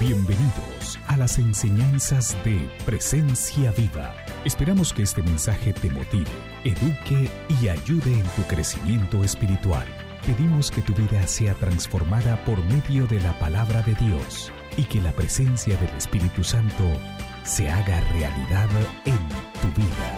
Bienvenidos a las enseñanzas de Presencia Viva. Esperamos que este mensaje te motive, eduque y ayude en tu crecimiento espiritual. Pedimos que tu vida sea transformada por medio de la palabra de Dios y que la presencia del Espíritu Santo se haga realidad en tu vida.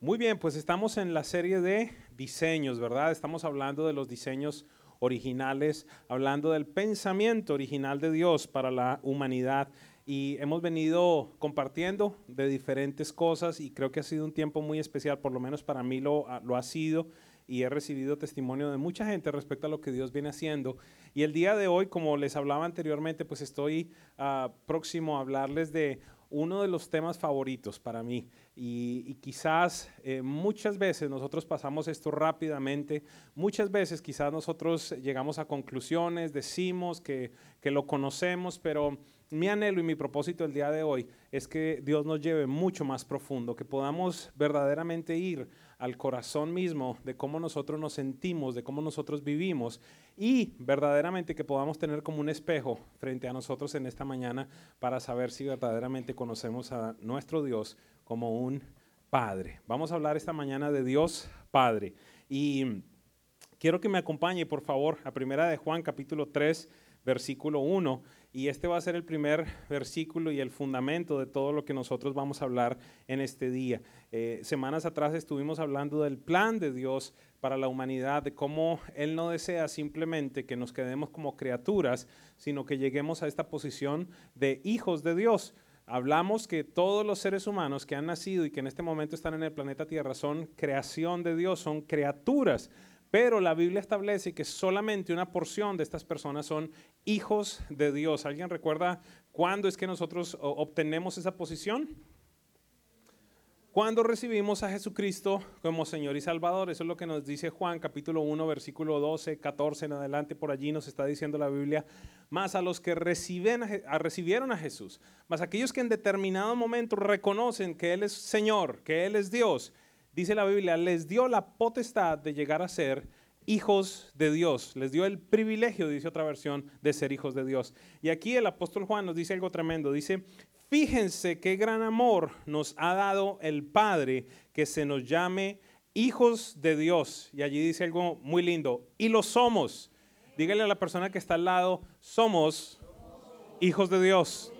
Muy bien, pues estamos en la serie de diseños, ¿verdad? Estamos hablando de los diseños originales, hablando del pensamiento original de Dios para la humanidad. Y hemos venido compartiendo de diferentes cosas y creo que ha sido un tiempo muy especial, por lo menos para mí lo, lo ha sido y he recibido testimonio de mucha gente respecto a lo que Dios viene haciendo. Y el día de hoy, como les hablaba anteriormente, pues estoy ah, próximo a hablarles de uno de los temas favoritos para mí. Y, quizás eh, muchas veces nosotros pasamos esto rápidamente, muchas veces quizás nosotros llegamos a conclusiones, decimos que, que lo conocemos, pero mi anhelo y mi propósito el día de hoy es que Dios nos lleve mucho más profundo, que podamos verdaderamente ir al corazón mismo de cómo nosotros nos sentimos, de cómo nosotros vivimos y verdaderamente que podamos tener como un espejo frente a nosotros en esta mañana para saber si verdaderamente conocemos a nuestro Dios como un Padre. Vamos a hablar esta mañana de Dios Padre y quiero que me acompañe por favor a Primera de Juan capítulo 3 versículo 1 y este va a ser el primer versículo y el fundamento de todo lo que nosotros vamos a hablar en este día. Eh, semanas atrás estuvimos hablando del plan de Dios para la humanidad, de cómo Él no desea simplemente que nos quedemos como criaturas, sino que lleguemos a esta posición de hijos de Dios. Hablamos que todos los seres humanos que han nacido y que en este momento están en el planeta Tierra son creación de Dios, son criaturas pero la Biblia establece que solamente una porción de estas personas son hijos de Dios. ¿Alguien recuerda cuándo es que nosotros obtenemos esa posición? Cuando recibimos a Jesucristo como Señor y Salvador. Eso es lo que nos dice Juan capítulo 1, versículo 12, 14 en adelante. Por allí nos está diciendo la Biblia. Más a los que reciben recibieron a Jesús. Más aquellos que en determinado momento reconocen que Él es Señor, que Él es Dios dice la Biblia, les dio la potestad de llegar a ser hijos de Dios. Les dio el privilegio, dice otra versión, de ser hijos de Dios. Y aquí el apóstol Juan nos dice algo tremendo. Dice, fíjense qué gran amor nos ha dado el Padre que se nos llame hijos de Dios. Y allí dice algo muy lindo. Y lo somos. Dígale a la persona que está al lado, somos hijos de Dios.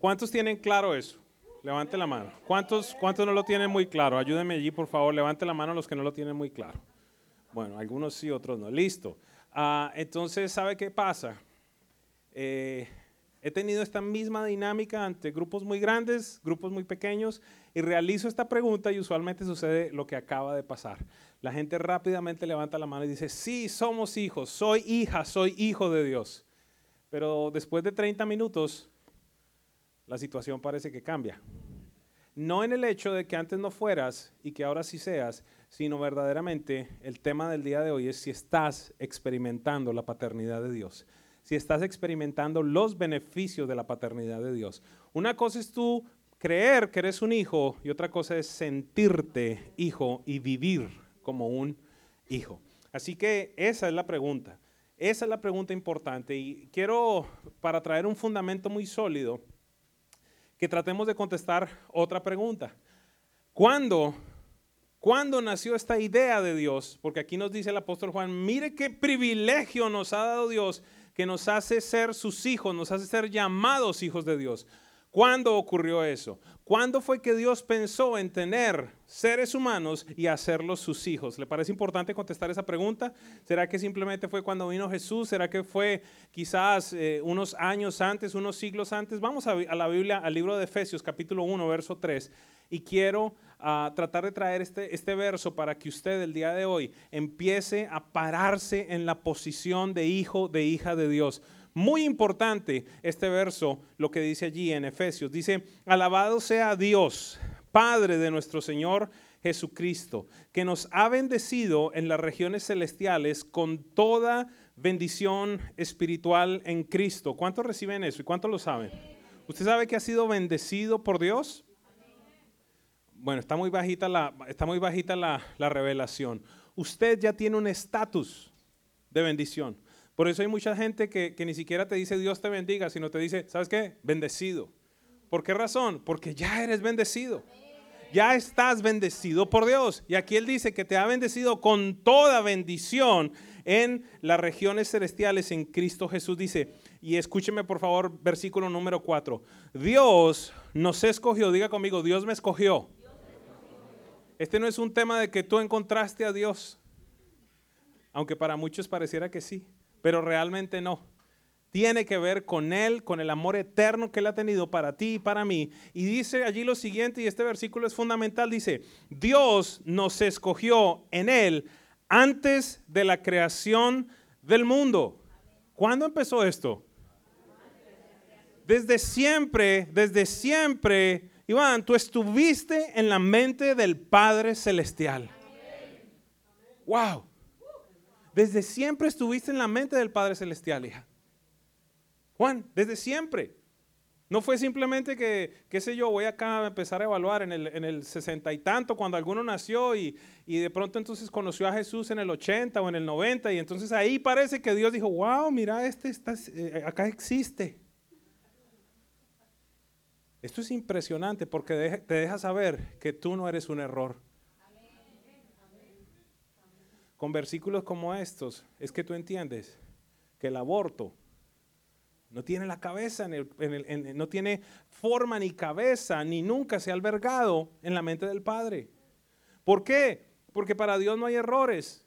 ¿Cuántos tienen claro eso? Levante la mano. ¿Cuántos, ¿Cuántos no lo tienen muy claro? Ayúdenme allí, por favor. Levante la mano los que no lo tienen muy claro. Bueno, algunos sí, otros no. Listo. Ah, entonces, ¿sabe qué pasa? Eh, he tenido esta misma dinámica ante grupos muy grandes, grupos muy pequeños, y realizo esta pregunta y usualmente sucede lo que acaba de pasar. La gente rápidamente levanta la mano y dice, sí, somos hijos, soy hija, soy hijo de Dios. Pero después de 30 minutos la situación parece que cambia. No en el hecho de que antes no fueras y que ahora sí seas, sino verdaderamente el tema del día de hoy es si estás experimentando la paternidad de Dios, si estás experimentando los beneficios de la paternidad de Dios. Una cosa es tú creer que eres un hijo y otra cosa es sentirte hijo y vivir como un hijo. Así que esa es la pregunta. Esa es la pregunta importante y quiero, para traer un fundamento muy sólido, que tratemos de contestar otra pregunta. ¿Cuándo, ¿Cuándo nació esta idea de Dios? Porque aquí nos dice el apóstol Juan, mire qué privilegio nos ha dado Dios que nos hace ser sus hijos, nos hace ser llamados hijos de Dios. ¿Cuándo ocurrió eso? ¿Cuándo fue que Dios pensó en tener seres humanos y hacerlos sus hijos? ¿Le parece importante contestar esa pregunta? ¿Será que simplemente fue cuando vino Jesús? ¿Será que fue quizás eh, unos años antes, unos siglos antes? Vamos a, la Biblia, al libro de Efesios, capítulo 1, verso 3. Y quiero ah, tratar de traer este, este verso para que usted el día de hoy empiece a pararse en la posición de hijo, de hija de Dios. Muy importante este verso, lo que dice allí en Efesios. Dice, alabado sea Dios, Padre de nuestro Señor Jesucristo, que nos ha bendecido en las regiones celestiales con toda bendición espiritual en Cristo. ¿Cuántos reciben eso y cuántos lo saben? ¿Usted sabe que ha sido bendecido por Dios? Bueno, está muy bajita la, está muy bajita la, la revelación. Usted ya tiene un estatus de bendición. Por eso hay mucha gente que, ni siquiera te dice Dios te bendiga, sino te dice, ¿sabes qué? Bendecido. ¿Por qué razón? Porque ya eres bendecido. Ya estás bendecido por Dios. Y aquí Él dice que te ha bendecido con toda bendición en las regiones celestiales en Cristo Jesús. Dice, y escúcheme por favor, versículo número 4. Dios nos escogió, diga conmigo, Dios me escogió. Este no es un tema de que tú encontraste a Dios, aunque para muchos pareciera que sí, pero realmente no tiene que ver con Él, con el amor eterno que Él ha tenido para ti y para mí. Y dice allí lo siguiente, y este versículo es fundamental, dice, Dios nos escogió en Él antes de la creación del mundo. ¿Cuándo empezó esto? Desde siempre, desde siempre, Iván, tú estuviste en la mente del Padre Celestial. Wow. Desde siempre estuviste en la mente del Padre Celestial, hija. Juan, desde siempre. No fue simplemente que, qué sé yo, voy acá a empezar a evaluar en el, sesenta y tanto, cuando alguno nació y, de pronto entonces conoció a Jesús en el 80 o en el 90 y entonces ahí parece que Dios dijo, wow, mira, este está, eh, acá existe. Esto es impresionante porque te deja saber que tú no eres un error. Con versículos como estos es que tú entiendes que el aborto no tiene la cabeza, en no tiene forma ni cabeza, ni nunca se ha albergado en la mente del Padre. ¿Por qué? Porque para Dios no hay errores.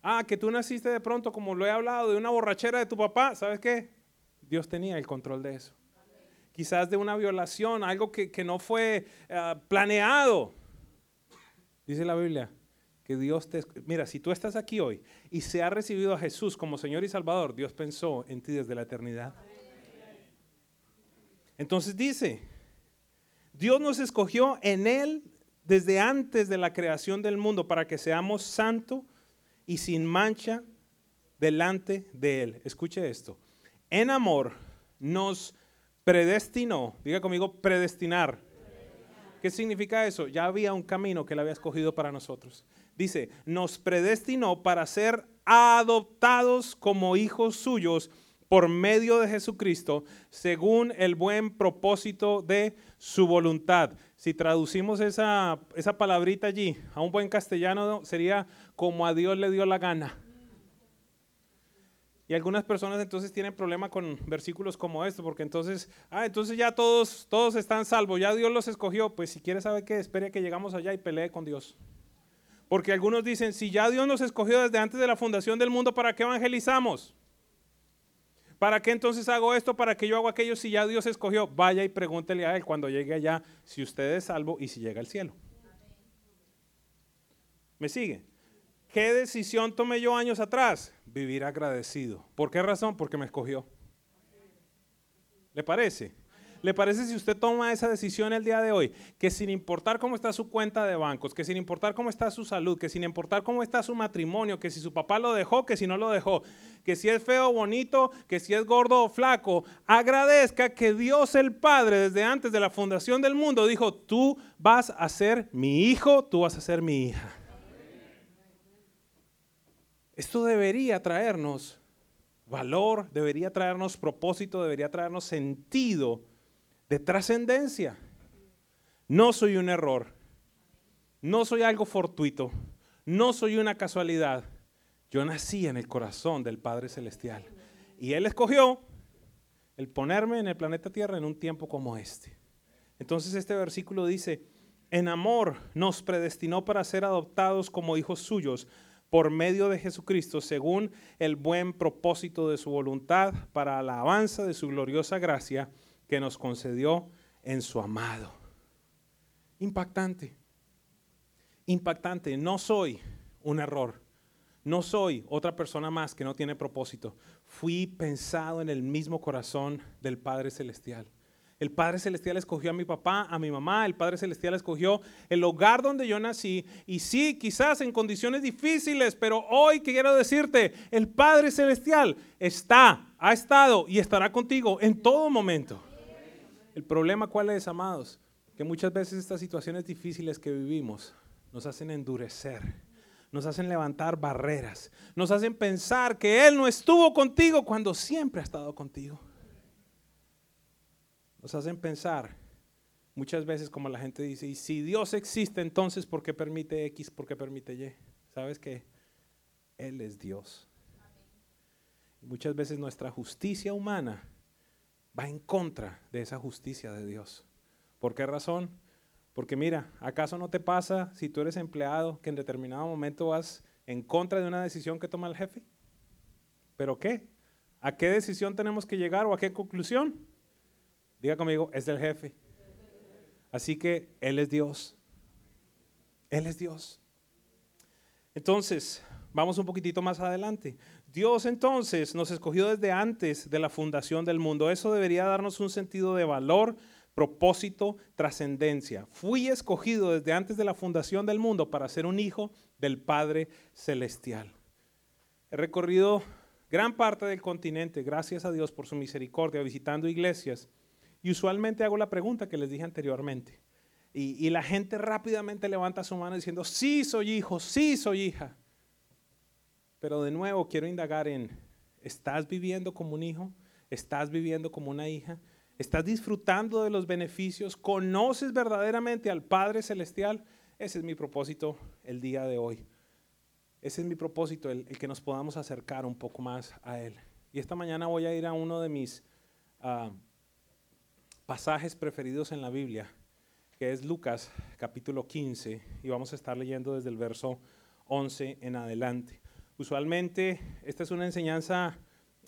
Ah, que tú naciste de pronto, como lo he hablado, de una borrachera de tu papá, ¿sabes qué? Dios tenía el control de eso. Quizás de una violación, algo que, no fue ah, planeado. Dice la Biblia, que Dios te... Mira, si tú estás aquí hoy y se ha recibido a Jesús como Señor y Salvador, Dios pensó en ti desde la eternidad. Entonces dice, Dios nos escogió en Él desde antes de la creación del mundo para que seamos santos y sin mancha delante de Él. Escuche esto. En amor nos predestinó, diga conmigo, predestinar. ¿Qué significa eso? Ya había un camino que Él había escogido para nosotros dice, nos predestinó para ser adoptados como hijos suyos por medio de Jesucristo, según el buen propósito de su voluntad. Si traducimos esa, esa palabrita allí a un buen castellano, sería como a Dios le dio la gana. Y algunas personas entonces tienen problema con versículos como esto, porque entonces, ah, entonces ya todos, todos están salvos, ya Dios los escogió. Pues si quiere saber qué, espere que llegamos allá y pelee con Dios. Porque algunos dicen, si ya Dios nos escogió desde antes de la fundación del mundo, ¿para qué evangelizamos? ¿Para qué entonces hago esto? ¿Para qué yo hago aquello si ya Dios escogió? Vaya y pregúntele a Él cuando llegue allá si usted es salvo y si llega al cielo. ¿Me sigue? ¿Qué decisión tomé yo años atrás? Vivir agradecido. ¿Por qué razón? Porque me escogió. ¿Le parece? ¿Le parece si usted toma esa decisión el día de hoy? Que sin importar cómo está su cuenta de bancos, que sin importar cómo está su salud, que sin importar cómo está su matrimonio, que si su papá lo dejó, que si no lo dejó, que si es feo o bonito, que si es gordo o flaco, agradezca que Dios el Padre desde antes de la fundación del mundo dijo, tú vas a ser mi hijo, tú vas a ser mi hija. Esto debería traernos valor, debería traernos propósito, debería traernos sentido de trascendencia. No soy un error, no soy algo fortuito, no soy una casualidad. Yo nací en el corazón del Padre Celestial y Él escogió el ponerme en el planeta Tierra en un tiempo como este. Entonces este versículo dice, en amor nos predestinó para ser adoptados como hijos suyos por medio de Jesucristo, según el buen propósito de su voluntad, para la alabanza de su gloriosa gracia que nos concedió en su amado. Impactante. Impactante. No soy un error. No soy otra persona más que no tiene propósito. Fui pensado en el mismo corazón del Padre Celestial. El Padre Celestial escogió a mi papá, a mi mamá, el Padre Celestial escogió el hogar donde yo nací. Y sí, quizás en condiciones difíciles, pero hoy quiero decirte, el Padre Celestial está, ha estado y estará contigo en todo momento. El problema cuál es, amados, que muchas veces estas situaciones difíciles que vivimos nos hacen endurecer, nos hacen levantar barreras, nos hacen pensar que Él no estuvo contigo cuando siempre ha estado contigo. Nos hacen pensar muchas veces como la gente dice, y si Dios existe, entonces ¿por qué permite X, por qué permite Y? ¿Sabes que Él es Dios. muchas veces nuestra justicia humana va en contra de esa justicia de Dios. ¿Por qué razón? Porque mira, ¿acaso no te pasa si tú eres empleado que en determinado momento vas en contra de una decisión que toma el jefe? ¿Pero qué? ¿A qué decisión tenemos que llegar o a qué conclusión? Diga conmigo, es del jefe. Así que Él es Dios. Él es Dios. Entonces, vamos un poquitito más adelante. Dios entonces nos escogió desde antes de la fundación del mundo. Eso debería darnos un sentido de valor, propósito, trascendencia. Fui escogido desde antes de la fundación del mundo para ser un hijo del Padre Celestial. He recorrido gran parte del continente, gracias a Dios por su misericordia, visitando iglesias. Y usualmente hago la pregunta que les dije anteriormente. Y, y, la gente rápidamente levanta su mano diciendo, sí soy hijo, sí soy hija. Pero de nuevo quiero indagar en, ¿estás viviendo como un hijo? ¿Estás viviendo como una hija? ¿Estás disfrutando de los beneficios? ¿Conoces verdaderamente al Padre Celestial? Ese es mi propósito el día de hoy. Ese es mi propósito, el, que nos podamos acercar un poco más a Él. Y esta mañana voy a ir a uno de mis uh, pasajes preferidos en la Biblia, que es Lucas capítulo 15, y vamos a estar leyendo desde el verso 11 en adelante. Usualmente esta es una enseñanza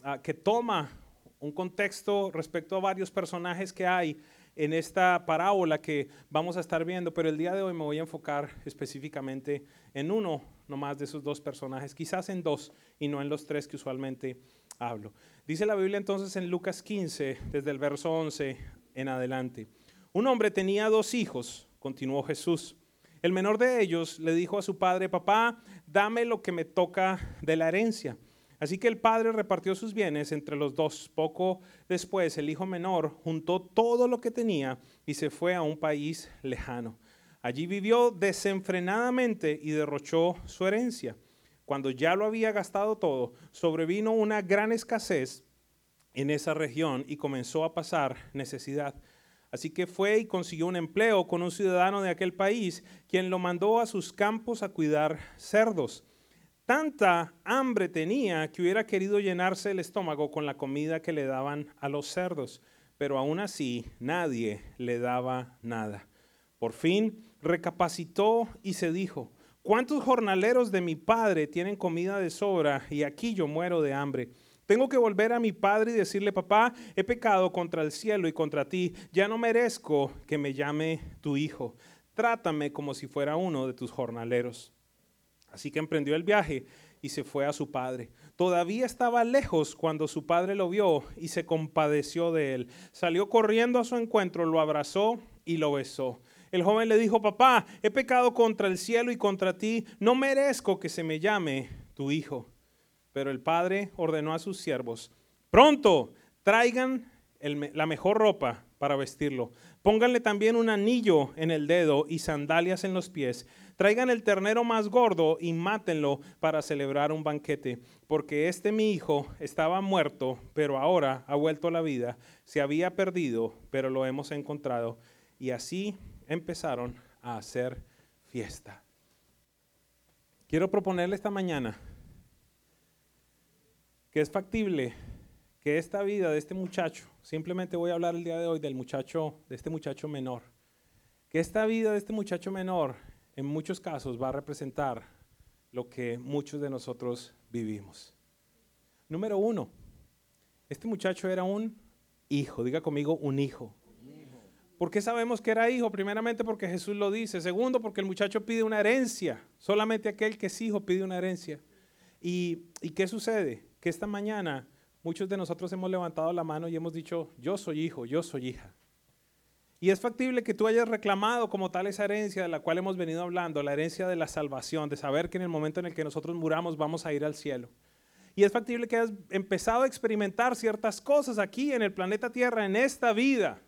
uh, que toma un contexto respecto a varios personajes que hay en esta parábola que vamos a estar viendo, pero el día de hoy me voy a enfocar específicamente en uno nomás de esos dos personajes, quizás en dos y no en los tres que usualmente hablo. Dice la Biblia entonces en Lucas 15, desde el verso 11 en adelante. Un hombre tenía dos hijos, continuó Jesús. El menor de ellos le dijo a su padre, papá, dame lo que me toca de la herencia. Así que el padre repartió sus bienes entre los dos. Poco después el hijo menor juntó todo lo que tenía y se fue a un país lejano. Allí vivió desenfrenadamente y derrochó su herencia. Cuando ya lo había gastado todo, sobrevino una gran escasez en esa región y comenzó a pasar necesidad. Así que fue y consiguió un empleo con un ciudadano de aquel país, quien lo mandó a sus campos a cuidar cerdos. Tanta hambre tenía que hubiera querido llenarse el estómago con la comida que le daban a los cerdos, pero aún así nadie le daba nada. Por fin recapacitó y se dijo, ¿cuántos jornaleros de mi padre tienen comida de sobra y aquí yo muero de hambre? Tengo que volver a mi padre y decirle, papá, he pecado contra el cielo y contra ti, ya no merezco que me llame tu hijo. Trátame como si fuera uno de tus jornaleros. Así que emprendió el viaje y se fue a su padre. Todavía estaba lejos cuando su padre lo vio y se compadeció de él. Salió corriendo a su encuentro, lo abrazó y lo besó. El joven le dijo, papá, he pecado contra el cielo y contra ti, no merezco que se me llame tu hijo. Pero el padre ordenó a sus siervos, pronto, traigan la mejor ropa para vestirlo. Pónganle también un anillo en el dedo y sandalias en los pies Traigan el ternero más gordo y mátenlo para celebrar un banquete, porque este mi hijo estaba muerto, pero ahora ha vuelto a la vida, se había perdido, pero lo hemos encontrado. Y así empezaron a hacer fiesta. Quiero proponerle esta mañana que es factible que esta vida de este muchacho, simplemente voy a hablar el día de hoy del muchacho, de este muchacho menor, que esta vida de este muchacho menor en muchos casos va a representar lo que muchos de nosotros vivimos. Número uno, este muchacho era un hijo, diga conmigo un hijo. ¿Por qué sabemos que era hijo? Primeramente porque Jesús lo dice. Segundo, porque el muchacho pide una herencia. Solamente aquel que es hijo pide una herencia. ¿Y, ¿Y qué sucede? Que esta mañana muchos de nosotros hemos levantado la mano y hemos dicho, yo soy hijo, yo soy hija. Y es factible que tú hayas reclamado como tal esa herencia de la cual hemos venido hablando, la herencia de la salvación, de saber que en el momento en el que nosotros muramos vamos a ir al cielo. Y es factible que hayas empezado a experimentar ciertas cosas aquí en el planeta Tierra, en esta vida,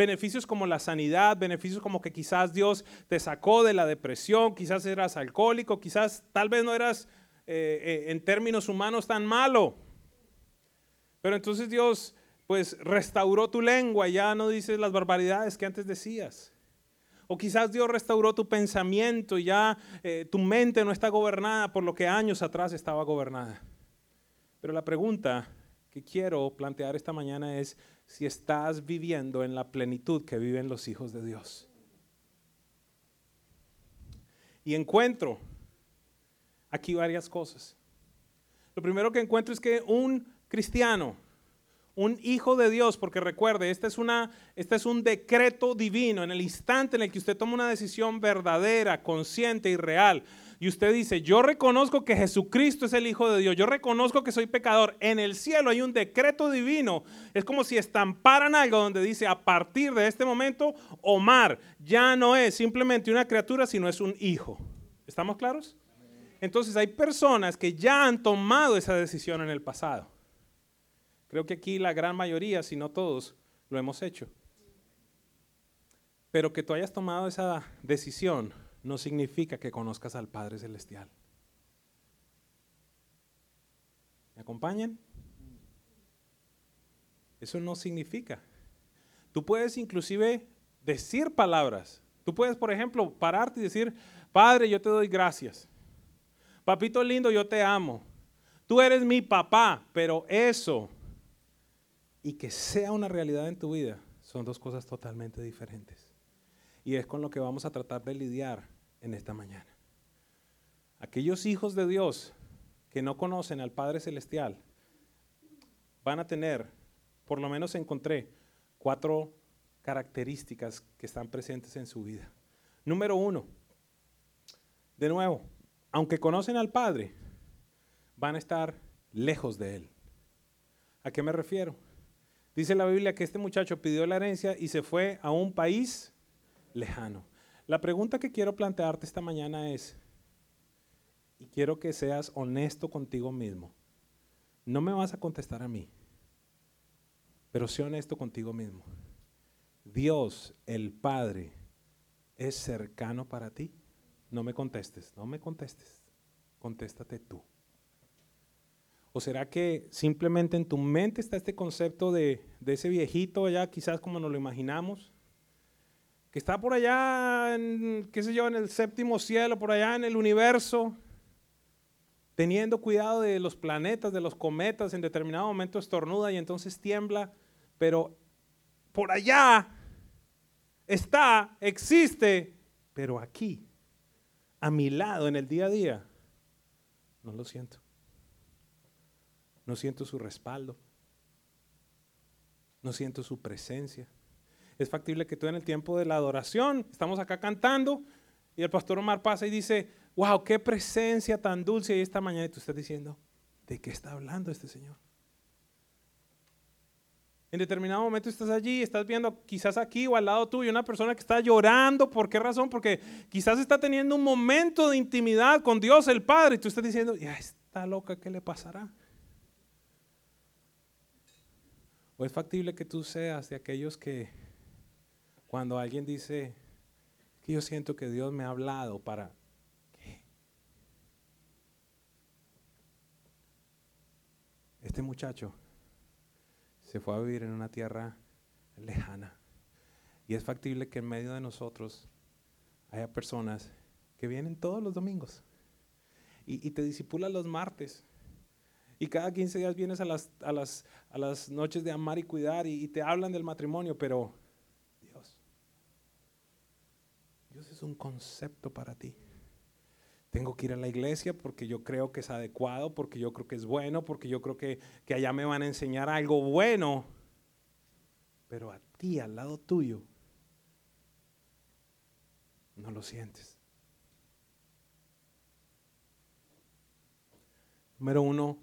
Beneficios como la sanidad, beneficios como que quizás Dios te sacó de la depresión, quizás eras alcohólico, quizás tal vez no eras eh, eh, en términos humanos tan malo. Pero entonces Dios pues restauró tu lengua y ya no dices las barbaridades que antes decías. O quizás Dios restauró tu pensamiento y ya eh, tu mente no está gobernada por lo que años atrás estaba gobernada. Pero la pregunta que quiero plantear esta mañana es si estás viviendo en la plenitud que viven los hijos de Dios. Y encuentro aquí varias cosas. Lo primero que encuentro es que un cristiano, un hijo de Dios, porque recuerde, este es, una, este es un decreto divino en el instante en el que usted toma una decisión verdadera, consciente y real. Y usted dice, yo reconozco que Jesucristo es el Hijo de Dios, yo reconozco que soy pecador. En el cielo hay un decreto divino. Es como si estamparan algo donde dice, a partir de este momento, Omar ya no es simplemente una criatura, sino es un hijo. ¿Estamos claros? Entonces hay personas que ya han tomado esa decisión en el pasado. Creo que aquí la gran mayoría, si no todos, lo hemos hecho. Pero que tú hayas tomado esa decisión no significa que conozcas al Padre Celestial. ¿Me acompañan? Eso no significa. Tú puedes inclusive decir palabras. Tú puedes, por ejemplo, pararte y decir, Padre, yo te doy gracias. Papito lindo, yo te amo. Tú eres mi papá, pero eso y que sea una realidad en tu vida son dos cosas totalmente diferentes. Y es con lo que vamos a tratar de lidiar en esta mañana. Aquellos hijos de Dios que no conocen al Padre Celestial van a tener, por lo menos encontré, cuatro características que están presentes en su vida. Número uno, de nuevo, aunque conocen al Padre, van a estar lejos de Él. ¿A qué me refiero? Dice la Biblia que este muchacho pidió la herencia y se fue a un país lejano. La pregunta que quiero plantearte esta mañana es, y quiero que seas honesto contigo mismo, no me vas a contestar a mí, pero sé honesto contigo mismo. Dios, el Padre, es cercano para ti. No me contestes, no me contestes, contéstate tú. ¿O será que simplemente en tu mente está este concepto de, ese viejito allá, quizás como nos lo imaginamos? Que está por allá, en, qué sé yo, en el séptimo cielo, por allá en el universo, teniendo cuidado de los planetas, de los cometas, en determinado momento estornuda y entonces tiembla, pero por allá está, existe, pero aquí, a mi lado, en el día a día, no lo siento no siento su respaldo, no siento su presencia. Es factible que tú en el tiempo de la adoración, estamos acá cantando y el pastor Omar pasa y dice, wow, qué presencia tan dulce y esta mañana y tú estás diciendo, ¿de qué está hablando este Señor? En determinado momento estás allí, estás viendo quizás aquí o al lado tuyo una persona que está llorando. ¿Por qué razón? Porque quizás está teniendo un momento de intimidad con Dios el Padre y tú estás diciendo, ya está loca, ¿qué le pasará? ¿O es factible que tú seas de aquellos que cuando alguien dice que yo siento que Dios me ha hablado para... Este muchacho se fue a vivir en una tierra lejana. Y es factible que en medio de nosotros haya personas que vienen todos los domingos y, y te disipulan los martes y cada 15 días vienes a las, a las, a las noches de amar y cuidar y, te hablan del matrimonio, pero Dios, Dios es un concepto para ti. Tengo que ir a la iglesia porque yo creo que es adecuado, porque yo creo que es bueno, porque yo creo que, que allá me van a enseñar algo bueno. Pero a ti, al lado tuyo, no lo sientes. Número uno,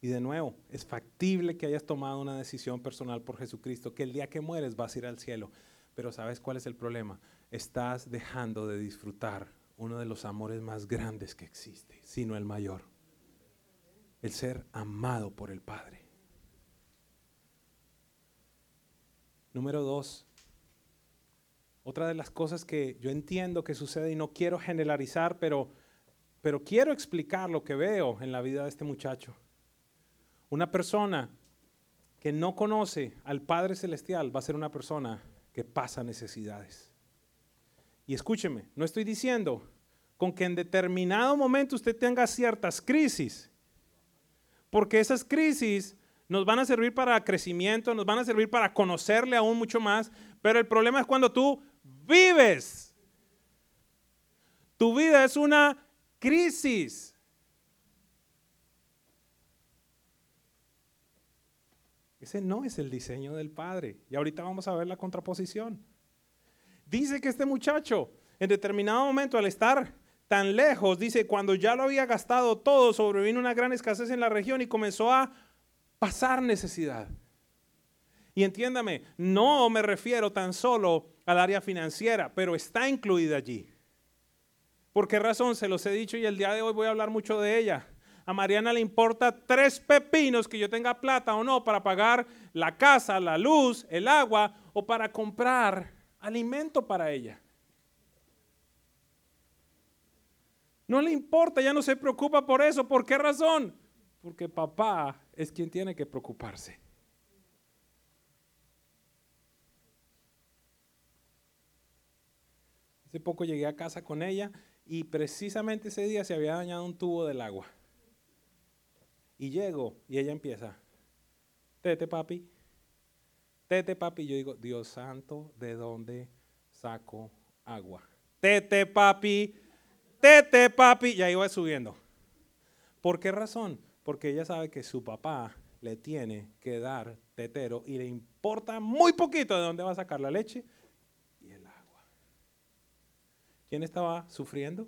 y de nuevo, es factible que hayas tomado una decisión personal por Jesucristo, que el día que mueres vas a ir al cielo. Pero ¿sabes cuál es el problema? Estás dejando de disfrutar uno de los amores más grandes que existe, sino el mayor. El ser amado por el Padre. Número dos, Otra de las cosas que yo entiendo que sucede y no quiero generalizar, pero, pero quiero explicar lo que veo en la vida de este muchacho. Una persona que no conoce al Padre Celestial va a ser una persona que pasa necesidades. Y escúcheme, no estoy diciendo con que en determinado momento usted tenga ciertas crisis, porque esas crisis nos van a servir para crecimiento, nos van a servir para conocerle aún mucho más, pero el problema es cuando tú vives. Tu vida es una crisis. Ese no es el diseño del Padre. Y ahorita vamos a ver la contraposición. Dice que este muchacho, en determinado momento, al estar tan lejos, dice, cuando ya lo había gastado todo, sobrevino una gran escasez en la región y comenzó a pasar necesidad. Y entiéndame, no me refiero tan solo al área financiera, pero está incluida allí. ¿Por qué razón? Se los he dicho y el día de hoy voy a hablar mucho de ella. A Mariana le importa tres pepinos que yo tenga plata o no para pagar la casa, la luz, el agua o para comprar alimento para ella. No le importa, ya no se preocupa por eso. ¿Por qué razón? Porque papá es quien tiene que preocuparse. Hace poco llegué a casa con ella y precisamente ese día se había dañado un tubo del agua. Y llego y ella empieza, tete papi, tete papi. Yo digo, Dios santo, ¿de dónde saco agua? Tete papi, tete papi. Y ahí va subiendo. ¿Por qué razón? porque ella sabe que su papá le tiene que dar tetero y le importa muy poquito de dónde va a sacar la leche y el agua. ¿Quién estaba sufriendo?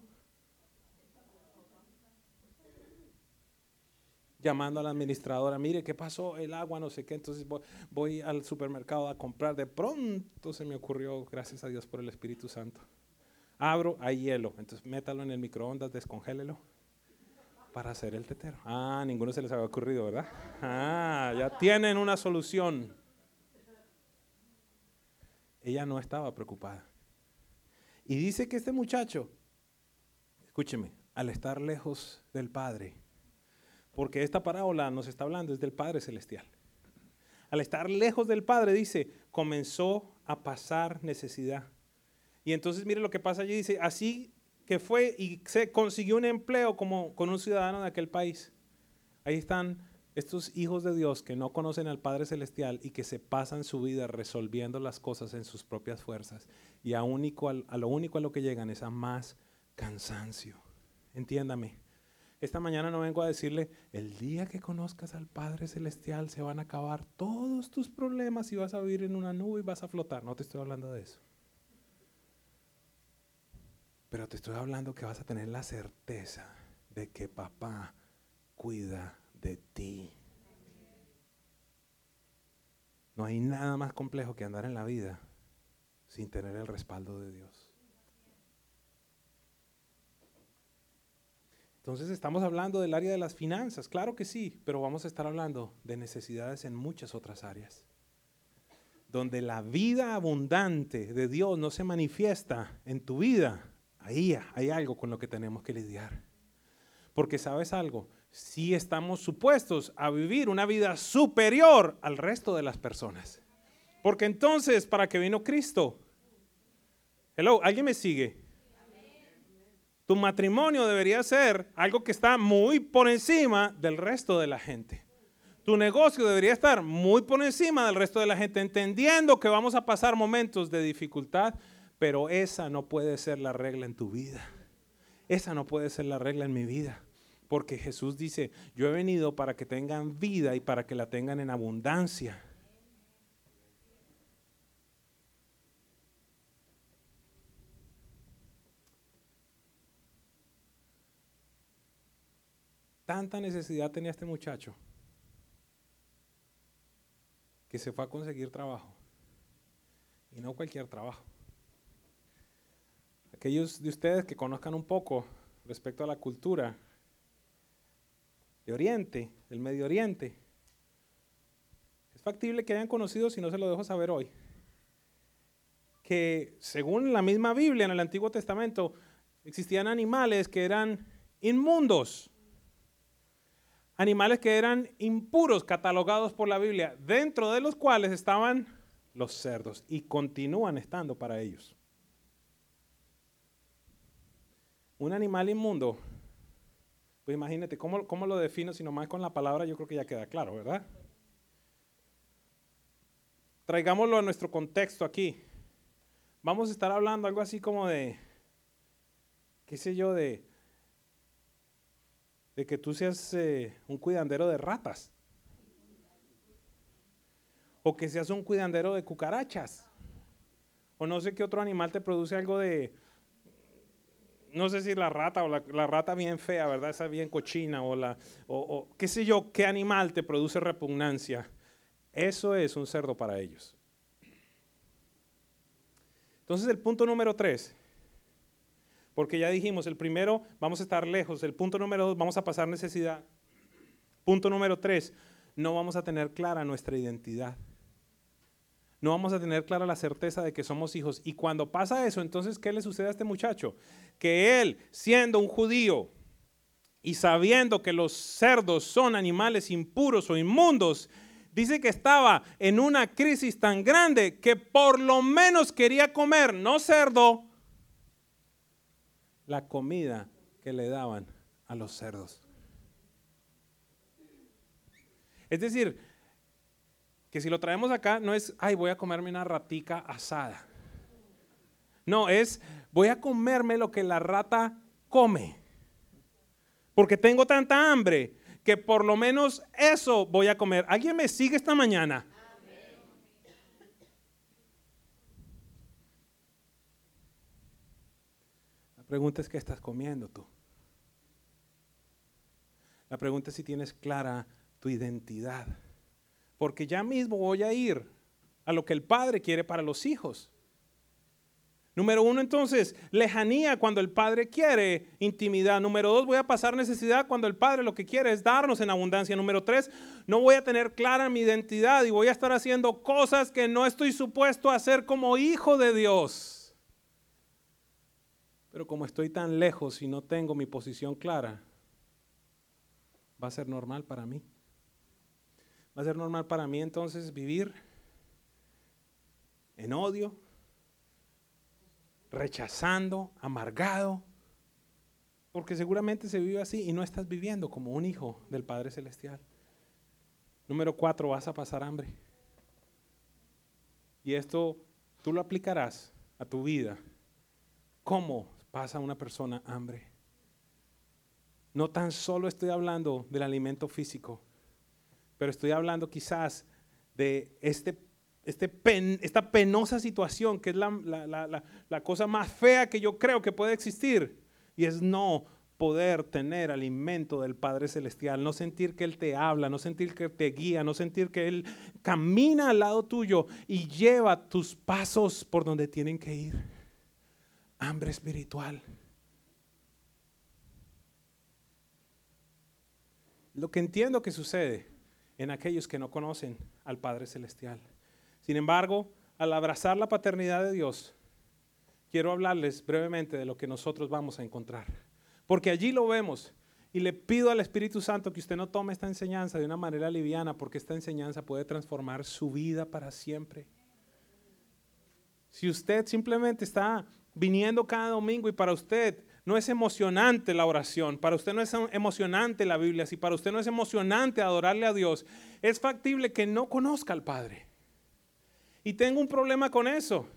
Llamando a la administradora, mire, ¿qué pasó? El agua, no sé qué. Entonces voy, voy al supermercado a comprar. De pronto se me ocurrió, gracias a Dios por el Espíritu Santo. Abro, hay hielo. Entonces métalo en el microondas, descongélelo para hacer el tetero. Ah, ninguno se les había ocurrido, ¿verdad? Ah, ya tienen una solución. Ella no estaba preocupada. Y dice que este muchacho, escúcheme, al estar lejos del Padre, porque esta parábola nos está hablando es del Padre Celestial. Al estar lejos del Padre, dice, comenzó a pasar necesidad. Y entonces mire lo que pasa allí, dice, así que fue y se consiguió un empleo como con un ciudadano de aquel país. Ahí están estos hijos de Dios que no conocen al Padre Celestial y que se pasan su vida resolviendo las cosas en sus propias fuerzas. Y a, único, a lo único a lo que llegan es a más cansancio. Entiéndame. Esta mañana no vengo a decirle, el día que conozcas al Padre Celestial se van a acabar todos tus problemas y vas a vivir en una nube y vas a flotar. No te estoy hablando de eso. Pero te estoy hablando que vas a tener la certeza de que papá cuida de ti. No hay nada más complejo que andar en la vida sin tener el respaldo de Dios. Entonces estamos hablando del área de las finanzas, claro que sí, pero vamos a estar hablando de necesidades en muchas otras áreas. Donde la vida abundante de Dios no se manifiesta en tu vida, Ahí hay algo con lo que tenemos que lidiar. Porque sabes algo, si estamos supuestos a vivir una vida superior al resto de las personas. Porque entonces, ¿para qué vino Cristo? Hello, ¿alguien me sigue? Tu matrimonio debería ser algo que está muy por encima del resto de la gente. Tu negocio debería estar muy por encima del resto de la gente, entendiendo que vamos a pasar momentos de dificultad, pero esa no puede ser la regla en tu vida. Esa no puede ser la regla en mi vida. Porque Jesús dice, yo he venido para que tengan vida y para que la tengan en abundancia. Tanta necesidad tenía este muchacho que se fue a conseguir trabajo. Y no cualquier trabajo. Aquellos de ustedes que conozcan un poco respecto a la cultura de Oriente, del Medio Oriente, es factible que hayan conocido, si no se lo dejo saber hoy, que según la misma Biblia en el Antiguo Testamento existían animales que eran inmundos, animales que eran impuros, catalogados por la Biblia, dentro de los cuales estaban los cerdos y continúan estando para ellos. Un animal inmundo, pues imagínate, ¿cómo, cómo lo defino si nomás con la palabra? Yo creo que ya queda claro, ¿verdad? Traigámoslo a nuestro contexto aquí. Vamos a estar hablando algo así como de, qué sé yo, de, de que tú seas eh, un cuidandero de ratas. O que seas un cuidandero de cucarachas. O no sé qué otro animal te produce algo de, no sé si la rata o la, rata bien fea, ¿verdad? Esa bien cochina o la, o, qué sé yo, qué animal te produce repugnancia. Eso es un cerdo para ellos. Entonces el punto número tres, porque ya dijimos, el primero vamos a estar lejos, el punto número dos vamos a pasar necesidad. Punto número tres, no vamos a tener clara nuestra identidad no vamos a tener clara la certeza de que somos hijos. Y cuando pasa eso, entonces, ¿qué le sucede a este muchacho? Que él, siendo un judío y sabiendo que los cerdos son animales impuros o inmundos, dice que estaba en una crisis tan grande que por lo menos quería comer, no cerdo, la comida que le daban a los cerdos. Es decir, que si lo traemos acá no es, ay, voy a comerme una ratica asada. No, es, voy a comerme lo que la rata come. Porque tengo tanta hambre que por lo menos eso voy a comer. ¿Alguien me sigue esta mañana? Pregunta es qué estás comiendo tú. La pregunta es si tienes clara tu identidad porque ya mismo voy a ir a lo que el padre quiere para los hijos. Número uno, entonces, lejanía cuando el Padre quiere intimidad. Número dos, voy a pasar necesidad cuando el Padre lo que quiere es darnos en abundancia. Número tres, no voy a tener clara mi identidad y voy a estar haciendo cosas que no estoy supuesto a hacer como hijo de Dios. Pero como estoy tan lejos y no tengo mi posición clara, va a ser normal para mí. Va a ser normal para mí entonces vivir en odio, rechazando, amargado, porque seguramente se vive así y no estás viviendo como un hijo del Padre Celestial. Número cuatro, vas a pasar hambre. Y esto tú lo aplicarás a tu vida. ¿Cómo pasa una persona hambre? No tan solo estoy hablando del alimento físico, pero estoy hablando quizás de este, este esta penosa situación que es la, la cosa más fea que yo creo que puede existir, y es no poder tener alimento del Padre Celestial, no sentir que Él te habla, no sentir que te guía, no sentir que Él camina al lado tuyo y lleva tus pasos por donde tienen que ir. Hambre espiritual. Lo que entiendo que sucede en aquellos que no conocen al Padre Celestial. Sin embargo, al abrazar la paternidad de Dios, quiero hablarles brevemente de lo que nosotros vamos a encontrar. Porque allí lo vemos. Y le pido al Espíritu Santo que usted no tome esta enseñanza de una manera liviana, porque esta enseñanza puede transformar su vida para siempre. Si usted simplemente está viniendo cada domingo y para usted no es emocionante la oración, para usted no es emocionante la Biblia, si para usted no es emocionante adorarle a Dios, es factible que no conozca al Padre. Y tengo un problema con eso.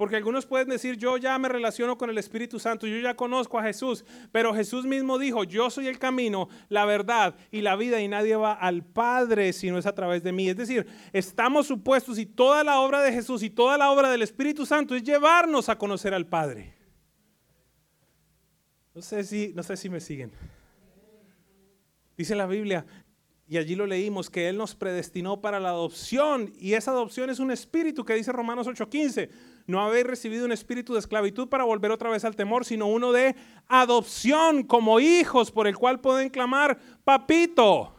Porque algunos pueden decir, yo ya me relaciono con el Espíritu Santo, yo ya conozco a Jesús, pero Jesús mismo dijo, yo soy el camino, la verdad y la vida y nadie va al Padre si no es a través de mí. Es decir, estamos supuestos y toda la obra de Jesús y toda la obra del Espíritu Santo es llevarnos a conocer al Padre. No sé si, no sé si me siguen. Dice la Biblia, y allí lo leímos, que Él nos predestinó para la adopción. Y esa adopción es un espíritu que dice Romanos 8:15. No habéis recibido un espíritu de esclavitud para volver otra vez al temor, sino uno de adopción como hijos por el cual pueden clamar, papito.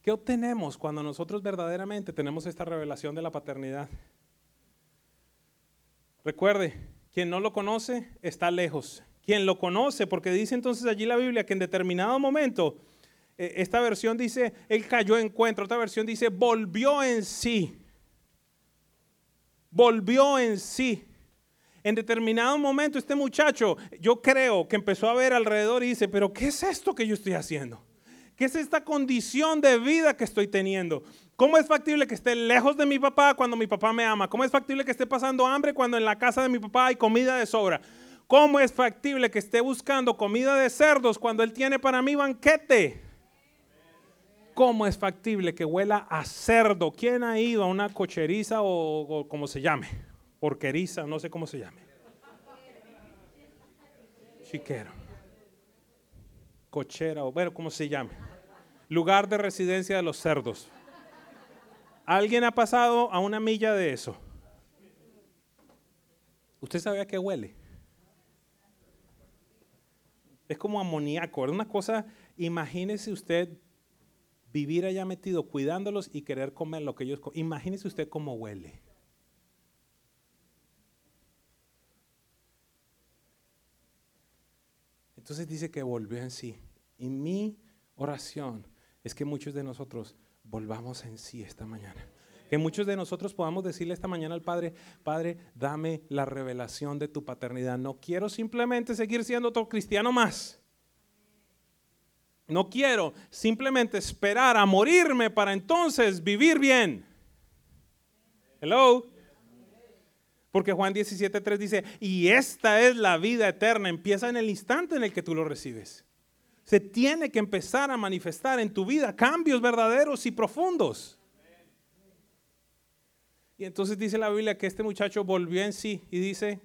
¿Qué obtenemos cuando nosotros verdaderamente tenemos esta revelación de la paternidad? Recuerde, quien no lo conoce está lejos. Quien lo conoce, porque dice entonces allí la Biblia que en determinado momento, esta versión dice, él cayó en encuentro, otra versión dice, volvió en sí. Volvió en sí. En determinado momento este muchacho, yo creo que empezó a ver alrededor y dice, pero ¿qué es esto que yo estoy haciendo? ¿Qué es esta condición de vida que estoy teniendo? ¿Cómo es factible que esté lejos de mi papá cuando mi papá me ama? ¿Cómo es factible que esté pasando hambre cuando en la casa de mi papá hay comida de sobra? ¿Cómo es factible que esté buscando comida de cerdos cuando él tiene para mí banquete? ¿Cómo es factible que huela a cerdo? ¿Quién ha ido a una cocheriza o, o como se llame? Porqueriza, no sé cómo se llame. Chiquero cochera o bueno, como se llame. Lugar de residencia de los cerdos. ¿Alguien ha pasado a una milla de eso? ¿Usted sabe a qué huele? Es como amoníaco, es una cosa, imagínese usted vivir allá metido cuidándolos y querer comer lo que ellos comen. Imagínese usted cómo huele. Entonces dice que volvió en sí. Y mi oración es que muchos de nosotros volvamos en sí esta mañana. Que muchos de nosotros podamos decirle esta mañana al Padre, Padre, dame la revelación de tu paternidad. No quiero simplemente seguir siendo otro cristiano más. No quiero simplemente esperar a morirme para entonces vivir bien. Hello. Porque Juan 17.3 dice, y esta es la vida eterna, empieza en el instante en el que tú lo recibes se tiene que empezar a manifestar en tu vida cambios verdaderos y profundos. Y entonces dice la Biblia que este muchacho volvió en sí y dice,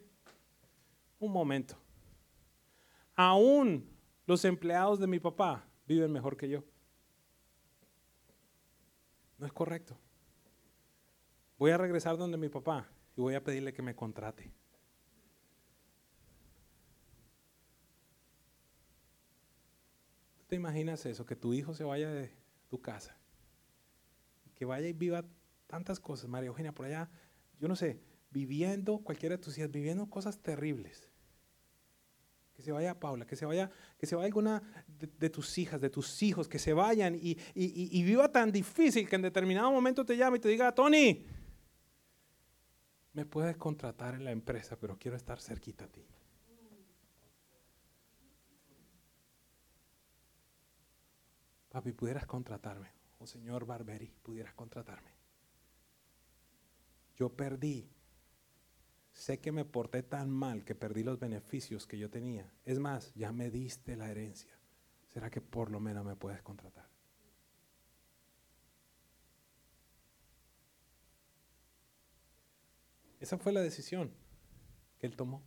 un momento, aún los empleados de mi papá viven mejor que yo. No es correcto. Voy a regresar donde mi papá y voy a pedirle que me contrate. te imaginas eso? Que tu hijo se vaya de tu casa, que vaya y viva tantas cosas, María Eugenia, por allá, yo no sé, viviendo, cualquiera de tus hijas, viviendo cosas terribles. Que se vaya Paula, que se vaya, que se vaya alguna de, tus hijas, de tus hijos, que se vayan y, y viva tan difícil que en determinado momento te llame y te diga, Tony, me puedes contratar en la empresa, pero quiero estar cerquita a ti. Papi, pudieras contratarme. O señor Barberi, pudieras contratarme. Yo perdí. Sé que me porté tan mal que perdí los beneficios que yo tenía. Es más, ya me diste la herencia. ¿Será que por lo menos me puedes contratar? Esa fue la decisión que él tomó.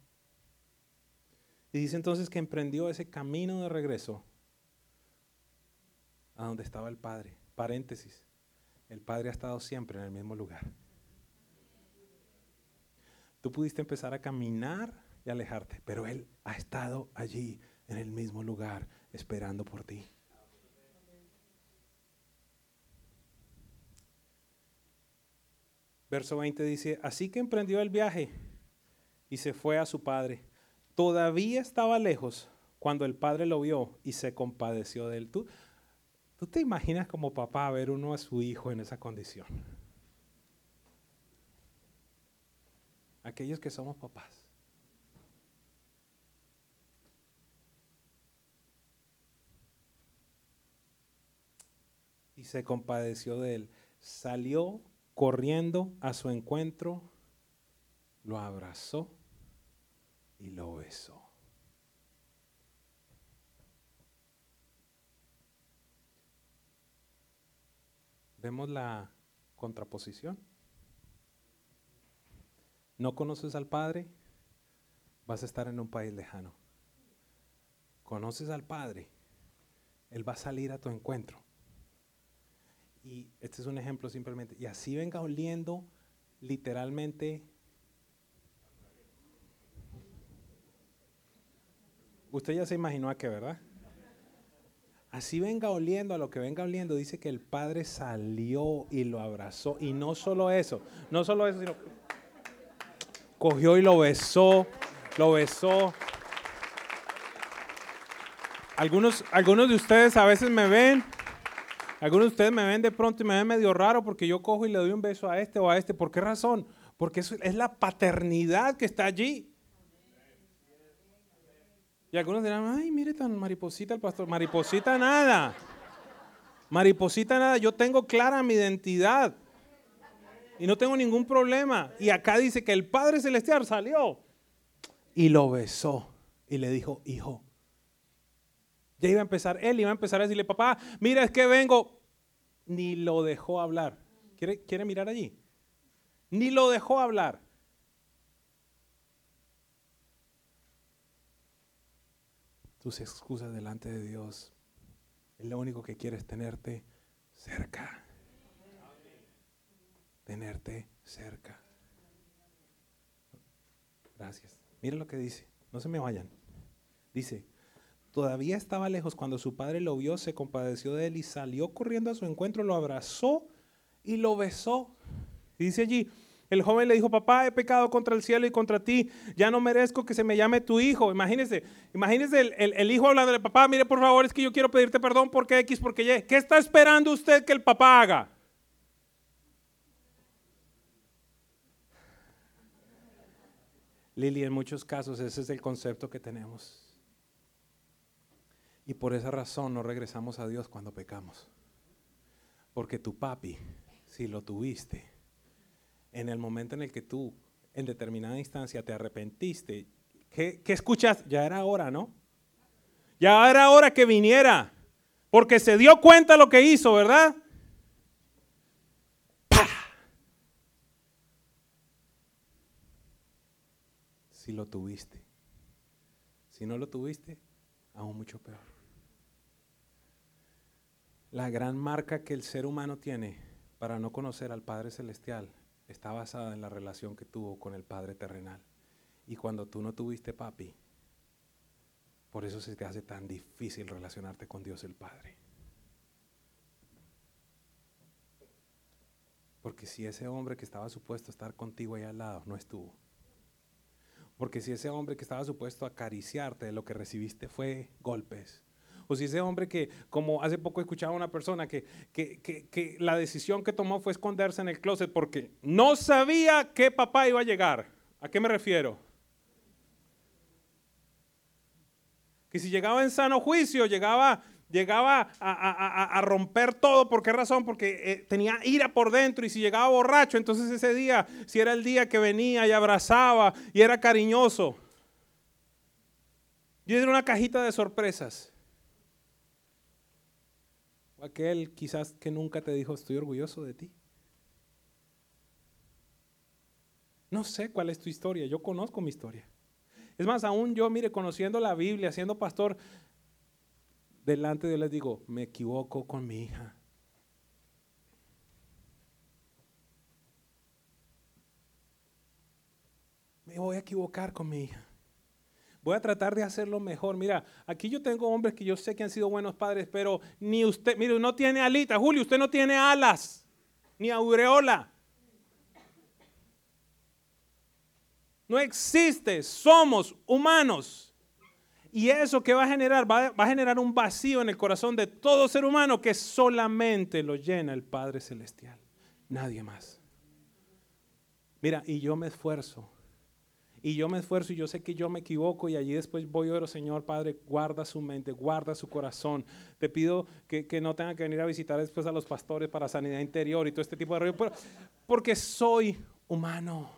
Y dice entonces que emprendió ese camino de regreso a donde estaba el Padre. Paréntesis, el Padre ha estado siempre en el mismo lugar. Tú pudiste empezar a caminar y alejarte, pero Él ha estado allí en el mismo lugar esperando por ti. Verso 20 dice, así que emprendió el viaje y se fue a su padre. Todavía estaba lejos cuando el padre lo vio y se compadeció de él. ¿Tú, ¿Tú te imaginas como papá ver uno a su hijo en esa condición? Aquellos que somos papás. Y se compadeció de él. Salió corriendo a su encuentro, lo abrazó y lo besó. vemos la contraposición. No conoces al Padre, vas a estar en un país lejano. Conoces al Padre, Él va a salir a tu encuentro. Y este es un ejemplo simplemente. Y así venga oliendo literalmente. Usted ya se imaginó a qué, ¿verdad? Así venga oliendo a lo que venga oliendo, dice que el padre salió y lo abrazó. Y no solo eso, no solo eso, sino cogió y lo besó, lo besó. Algunos, algunos de ustedes a veces me ven, algunos de ustedes me ven de pronto y me ven medio raro porque yo cojo y le doy un beso a este o a este. ¿Por qué razón? Porque es, la paternidad que está allí. Y algunos dirán, ay, mire tan mariposita el pastor. Mariposita nada. Mariposita nada. Yo tengo clara mi identidad. Y no tengo ningún problema. Y acá dice que el Padre Celestial salió y lo besó. Y le dijo, hijo. Ya iba a empezar, él iba a empezar a decirle, papá, mira, es que vengo. Ni lo dejó hablar. ¿Quiere, mirar allí? Ni lo dejó hablar. tus excusas delante de Dios. Él lo único que quiere es tenerte cerca. Tenerte cerca. Gracias. Miren lo que dice. No se me vayan. Dice, todavía estaba lejos cuando su padre lo vio, se compadeció de él y salió corriendo a su encuentro, lo abrazó y lo besó. dice allí, el joven le dijo, papá, he pecado contra el cielo y contra ti, ya no merezco que se me llame tu hijo. Imagínese, imagínese el, hijo hablando de papá, mire por favor, es que yo quiero pedirte perdón porque X, porque Y. ¿Qué está esperando usted que el papá haga? Lili, en muchos casos ese es el concepto que tenemos. Y por esa razón no regresamos a Dios cuando pecamos. Porque tu papi, si lo tuviste, en el momento en el que tú, en determinada instancia, te arrepentiste, ¿qué, escuchas? Ya era hora, ¿no? Ya era hora que viniera, porque se dio cuenta lo que hizo, ¿verdad? Lo tuviste. Si no lo tuviste, aún mucho peor. La gran marca que el ser humano tiene para no conocer al Padre Celestial está basada en la relación que tuvo con el Padre terrenal. Y cuando tú no tuviste papi, por eso se te hace tan difícil relacionarte con Dios el Padre. Porque si ese hombre que estaba supuesto a estar contigo ahí al lado no estuvo. Porque si ese hombre que estaba supuesto a acariciarte, lo que recibiste fue golpes, o si ese hombre que, como hace poco escuchaba una persona, que, que, la decisión que tomó fue esconderse en el closet porque no sabía que papá iba a llegar. ¿A qué me refiero? Que si llegaba en sano juicio, llegaba, llegaba a, romper todo. ¿Por qué razón? Porque eh, tenía ira por dentro y si llegaba borracho, entonces ese día, si era el día que venía y abrazaba y era cariñoso. Y era una cajita de sorpresas aquel quizás que nunca te dijo estoy orgulloso de ti. No sé cuál es tu historia, yo conozco mi historia. Es más, aún yo, mire, conociendo la Biblia, siendo pastor, delante de Dios les digo, me equivoco con mi hija. Me voy a equivocar con mi hija. Voy a tratar de hacerlo mejor. Mira, aquí yo tengo hombres que yo sé que han sido buenos padres, pero ni usted, mire, no tiene alita. Julio, usted no tiene alas, ni aureola. No existe, somos humanos. Y eso que va a generar, va, va, a generar un vacío en el corazón de todo ser humano que solamente lo llena el Padre Celestial. Nadie más. Mira, y yo me esfuerzo y yo me esfuerzo y yo sé que yo me equivoco y allí después voy y oro, Señor Padre, guarda su mente, guarda su corazón. Te pido que, no tenga que venir a visitar después a los pastores para sanidad interior y todo este tipo de rollo, porque soy humano.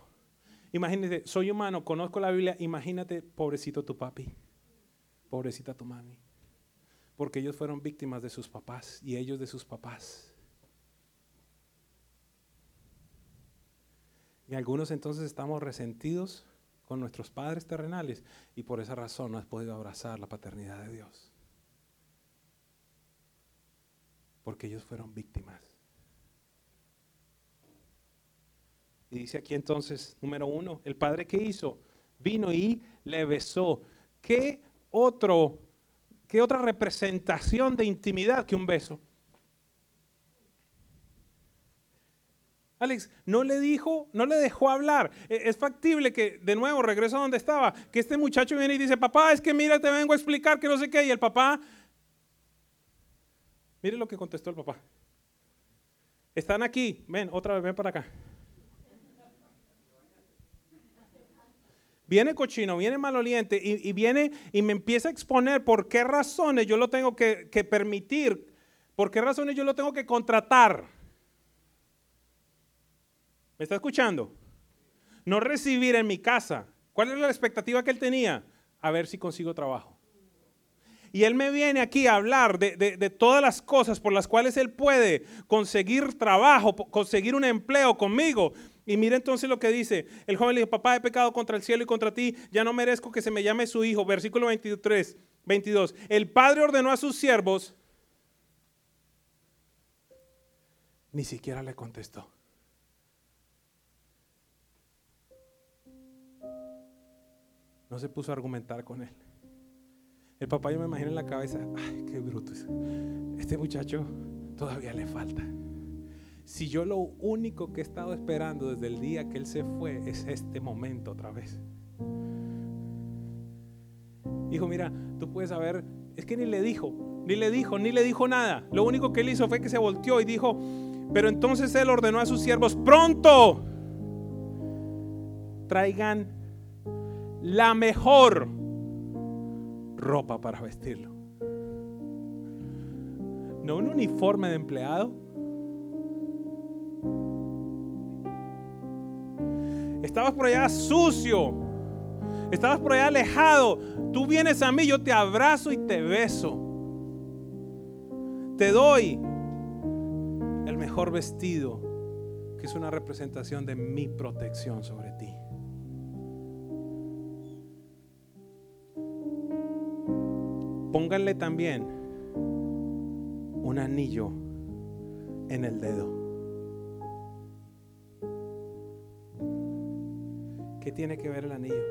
Imagínate, soy humano, conozco la Biblia, imagínate, pobrecito tu papi, pobrecita tu mami, porque ellos fueron víctimas de sus papás y ellos de sus papás. Y algunos entonces estamos resentidos con nuestros padres terrenales y por esa razón no has podido abrazar la paternidad de Dios. Porque ellos fueron víctimas. Y dice aquí entonces, número uno, el padre que hizo, vino y le besó. ¿Qué otro ¿Qué otra representación de intimidad que un beso? Alex, no le dijo, no le dejó hablar. E, es factible que, de nuevo, regreso a donde estaba, que este muchacho viene y dice, papá, es que mira, te vengo a explicar que no sé qué. Y el papá, mire lo que contestó el papá. Están aquí, ven, otra vez, ven para acá. Viene cochino, viene maloliente y, y viene y me empieza a exponer por qué razones yo lo tengo que, que permitir, por qué razones yo lo tengo que contratar. ¿Me está escuchando? No recibir en mi casa. ¿Cuál es la expectativa que él tenía? A ver si consigo trabajo. Y él me viene aquí a hablar de, todas las cosas por las cuales él puede conseguir trabajo, conseguir un empleo conmigo. Y mira entonces lo que dice. El joven le dijo, papá, he pecado contra el cielo y contra ti, ya no merezco que se me llame su hijo. Versículo 23, 22. El padre ordenó a sus siervos, ni siquiera le contestó. No se puso a argumentar con él. El papá yo me imagino en la cabeza, ay, qué bruto. Este muchacho todavía le falta. Si yo lo único que he estado esperando desde el día que él se fue es este momento otra vez. Hijo, mira, tú puedes saber, es que ni le dijo, ni le dijo, ni le dijo nada. Lo único que él hizo fue que se volteó y dijo, pero entonces él ordenó a sus siervos, pronto, traigan la mejor ropa para vestirlo. No un uniforme de empleado. Estabas por allá sucio. Estabas por allá alejado. Tú vienes a mí, yo te abrazo y te beso. Te doy el mejor vestido, que es una representación de mi protección sobre ti. pónganle también un anillo en el dedo. ¿Qué tiene que ver el anillo?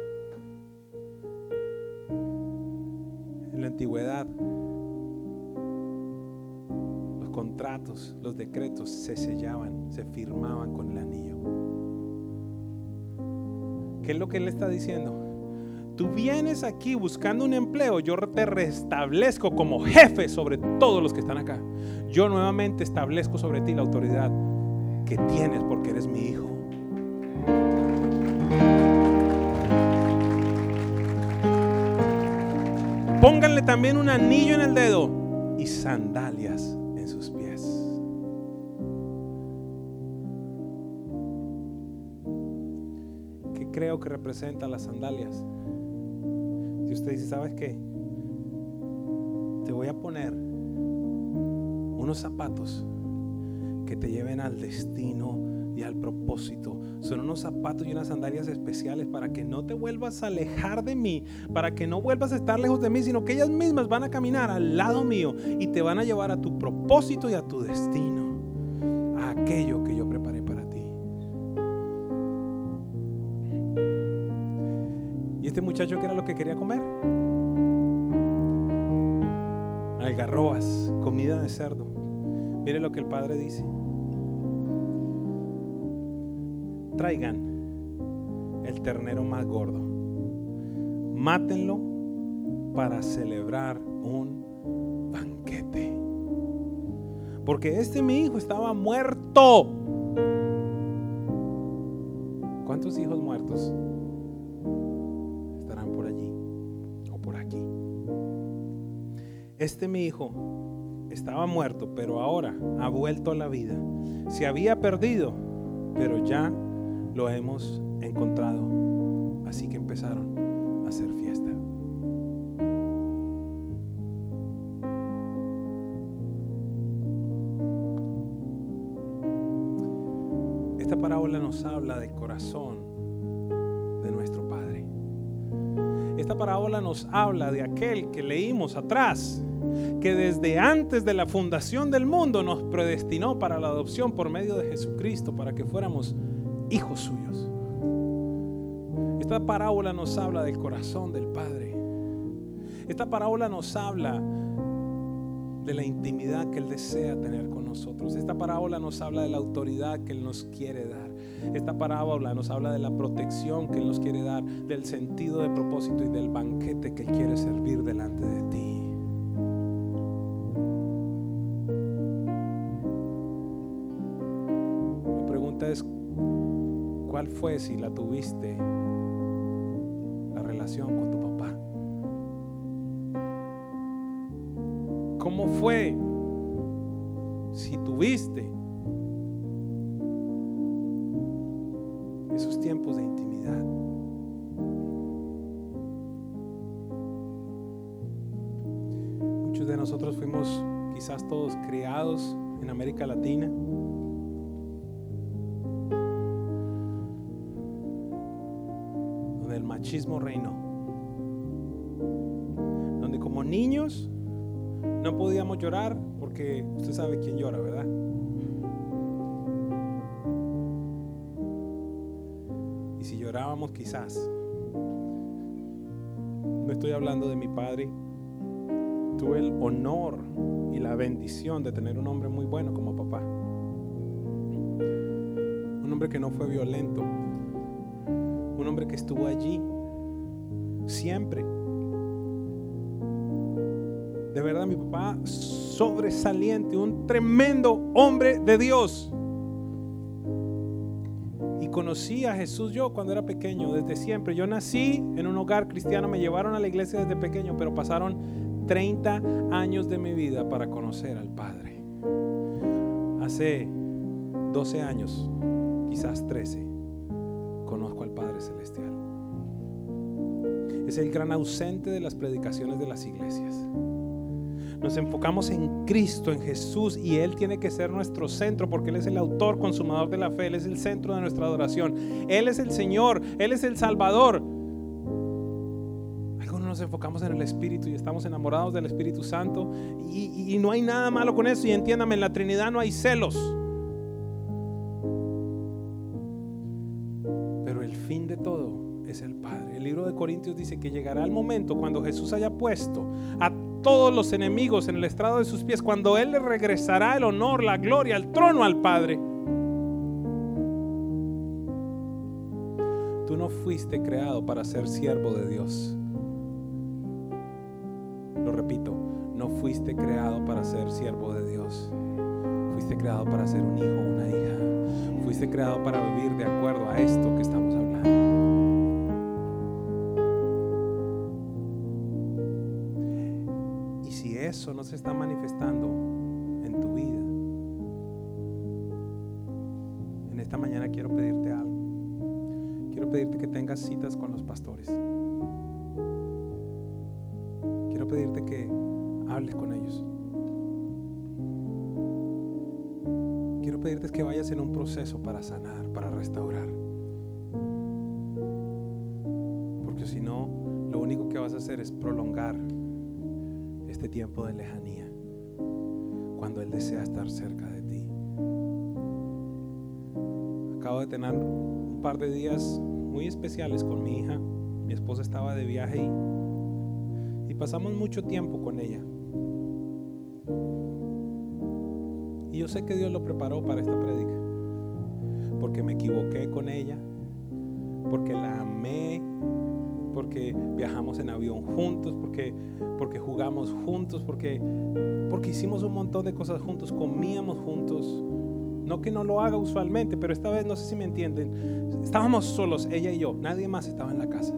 En la antigüedad, los contratos, los decretos se sellaban, se firmaban con el anillo. ¿Qué es lo que él está diciendo? Tú vienes aquí buscando un empleo, yo te restablezco como jefe sobre todos los que están acá. Yo nuevamente establezco sobre ti la autoridad que tienes porque eres mi hijo. También un anillo en el dedo y sandalias en sus pies. ¿Qué creo que representan las sandalias? Si usted dice, ¿sabes qué? Te voy a poner unos zapatos que te lleven al destino y al propósito. Son unos zapatos y unas sandalias especiales para que no te vuelvas a alejar de mí, para que no vuelvas a estar lejos de mí, sino que ellas mismas van a caminar al lado mío y te van a llevar a tu propósito y a tu destino, a aquello que yo preparé para ti. este muchacho qué era lo que quería comer? Algarrobas, comida de cerdo. Mire lo que el padre dice. Traigan el ternero más gordo. Mátenlo para celebrar un banquete. Porque este mi hijo estaba muerto. ¿Cuántos hijos muertos? este mi hijo estaba muerto, pero ahora ha vuelto a la vida. Se había perdido, pero ya lo hemos encontrado. Así que empezaron a hacer fiesta. Esta parábola nos habla del corazón de nuestro Padre. Esta parábola nos habla de aquel que leímos atrás, que desde antes de la fundación del mundo nos predestinó para la adopción por medio de Jesucristo, para que fuéramos hijos suyos. Esta parábola nos habla del corazón del Padre. Esta parábola nos habla de la intimidad que Él desea tener con nosotros. Esta parábola nos habla de la autoridad que Él nos quiere dar. Esta parábola nos habla de la protección que Él nos quiere dar, del sentido de propósito y del banquete que Él quiere servir delante de ti. Fue si la tuviste la relación con tu papá? ¿Cómo fue si tuviste esos tiempos de intimidad? Muchos de nosotros fuimos quizás todos criados en América Latina. Machismo reinó. Donde como niños no podíamos llorar porque usted sabe quién llora, ¿verdad? Y si llorábamos quizás, no estoy hablando de mi padre, tuve el honor y la bendición de tener un hombre muy bueno como papá. Un hombre que no fue violento, un hombre que estuvo allí siempre de verdad mi papá sobresaliente, un tremendo hombre de Dios. Y conocí a Jesús yo cuando era pequeño, desde siempre. Yo nací en un hogar cristiano, me llevaron a la iglesia desde pequeño, pero pasaron 30 años de mi vida para conocer al Padre. Hace 12 años, quizás 13, conozco al Padre Celestial. Es el gran ausente de las predicaciones de las iglesias. Nos enfocamos en Cristo, en Jesús, y Él tiene que ser nuestro centro porque Él es el autor, consumador de la fe, Él es el centro de nuestra adoración. Él es el Señor, Él es el Salvador. Algunos nos enfocamos en el Espíritu y estamos enamorados del Espíritu Santo y, y no hay nada malo con eso. Y entiéndame, en la Trinidad no hay celos. Corintios dice que llegará el momento cuando Jesús haya puesto a todos los enemigos en el estrado de sus pies, cuando Él le regresará el honor, la gloria, el trono al Padre. Tú no fuiste creado para ser siervo de Dios. Lo repito, no fuiste creado para ser siervo de Dios. Fuiste creado para ser un hijo una hija. Fuiste creado para vivir de acuerdo a esto que estamos hablando. Eso no se está manifestando en tu vida, en esta mañana quiero pedirte algo. Quiero pedirte que tengas citas con los pastores. Quiero pedirte que hables con ellos. Quiero pedirte que vayas en un proceso para sanar, para restaurar. Porque si no, lo único que vas a hacer es prolongar este tiempo de lejanía cuando Él desea estar cerca de ti. Acabo de tener un par de días muy especiales con mi hija. Mi esposa estaba de viaje y, y pasamos mucho tiempo con ella. Y yo sé que Dios lo preparó para esta prédica. Porque me equivoqué con ella. Avión juntos. Porque, porque jugamos juntos. Porque, porque hicimos un montón de cosas juntos. Comíamos juntos. No que no lo haga usualmente, pero esta vez no sé si me entienden. Estábamos solos, ella y yo. Nadie más estaba en la casa.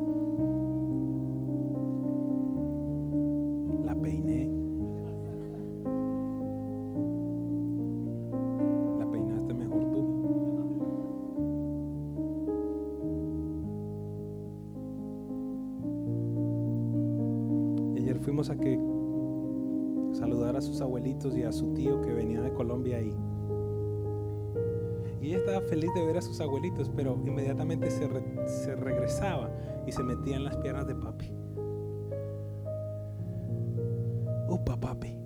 Se, re- se regresaba y se metía en las piernas de papi. Upa, papi.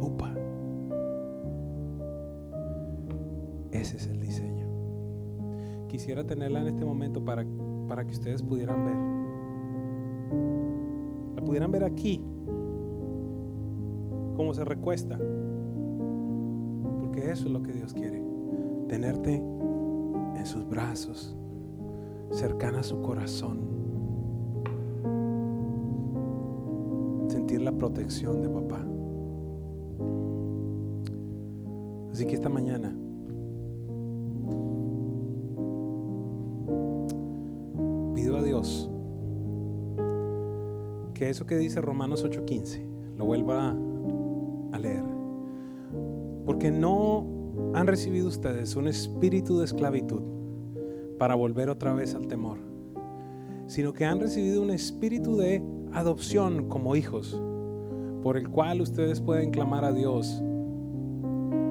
Upa. Ese es el diseño. Quisiera tenerla en este momento para, para que ustedes pudieran ver. La pudieran ver aquí, cómo se recuesta. Porque eso es lo que Dios quiere. Tenerte en sus brazos, cercana a su corazón. Sentir la protección de papá. Así que esta mañana pido a Dios que eso que dice Romanos 8:15 lo vuelva a leer. Porque no han recibido ustedes un espíritu de esclavitud para volver otra vez al temor, sino que han recibido un espíritu de adopción como hijos, por el cual ustedes pueden clamar a Dios,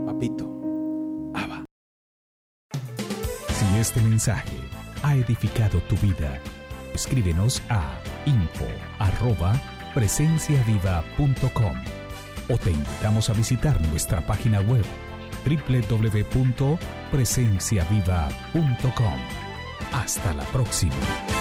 papito, Abba. Si este mensaje ha edificado tu vida, escríbenos a info@presenciaviva.com o te invitamos a visitar nuestra página web www.presenciaviva.com. Hasta la próxima.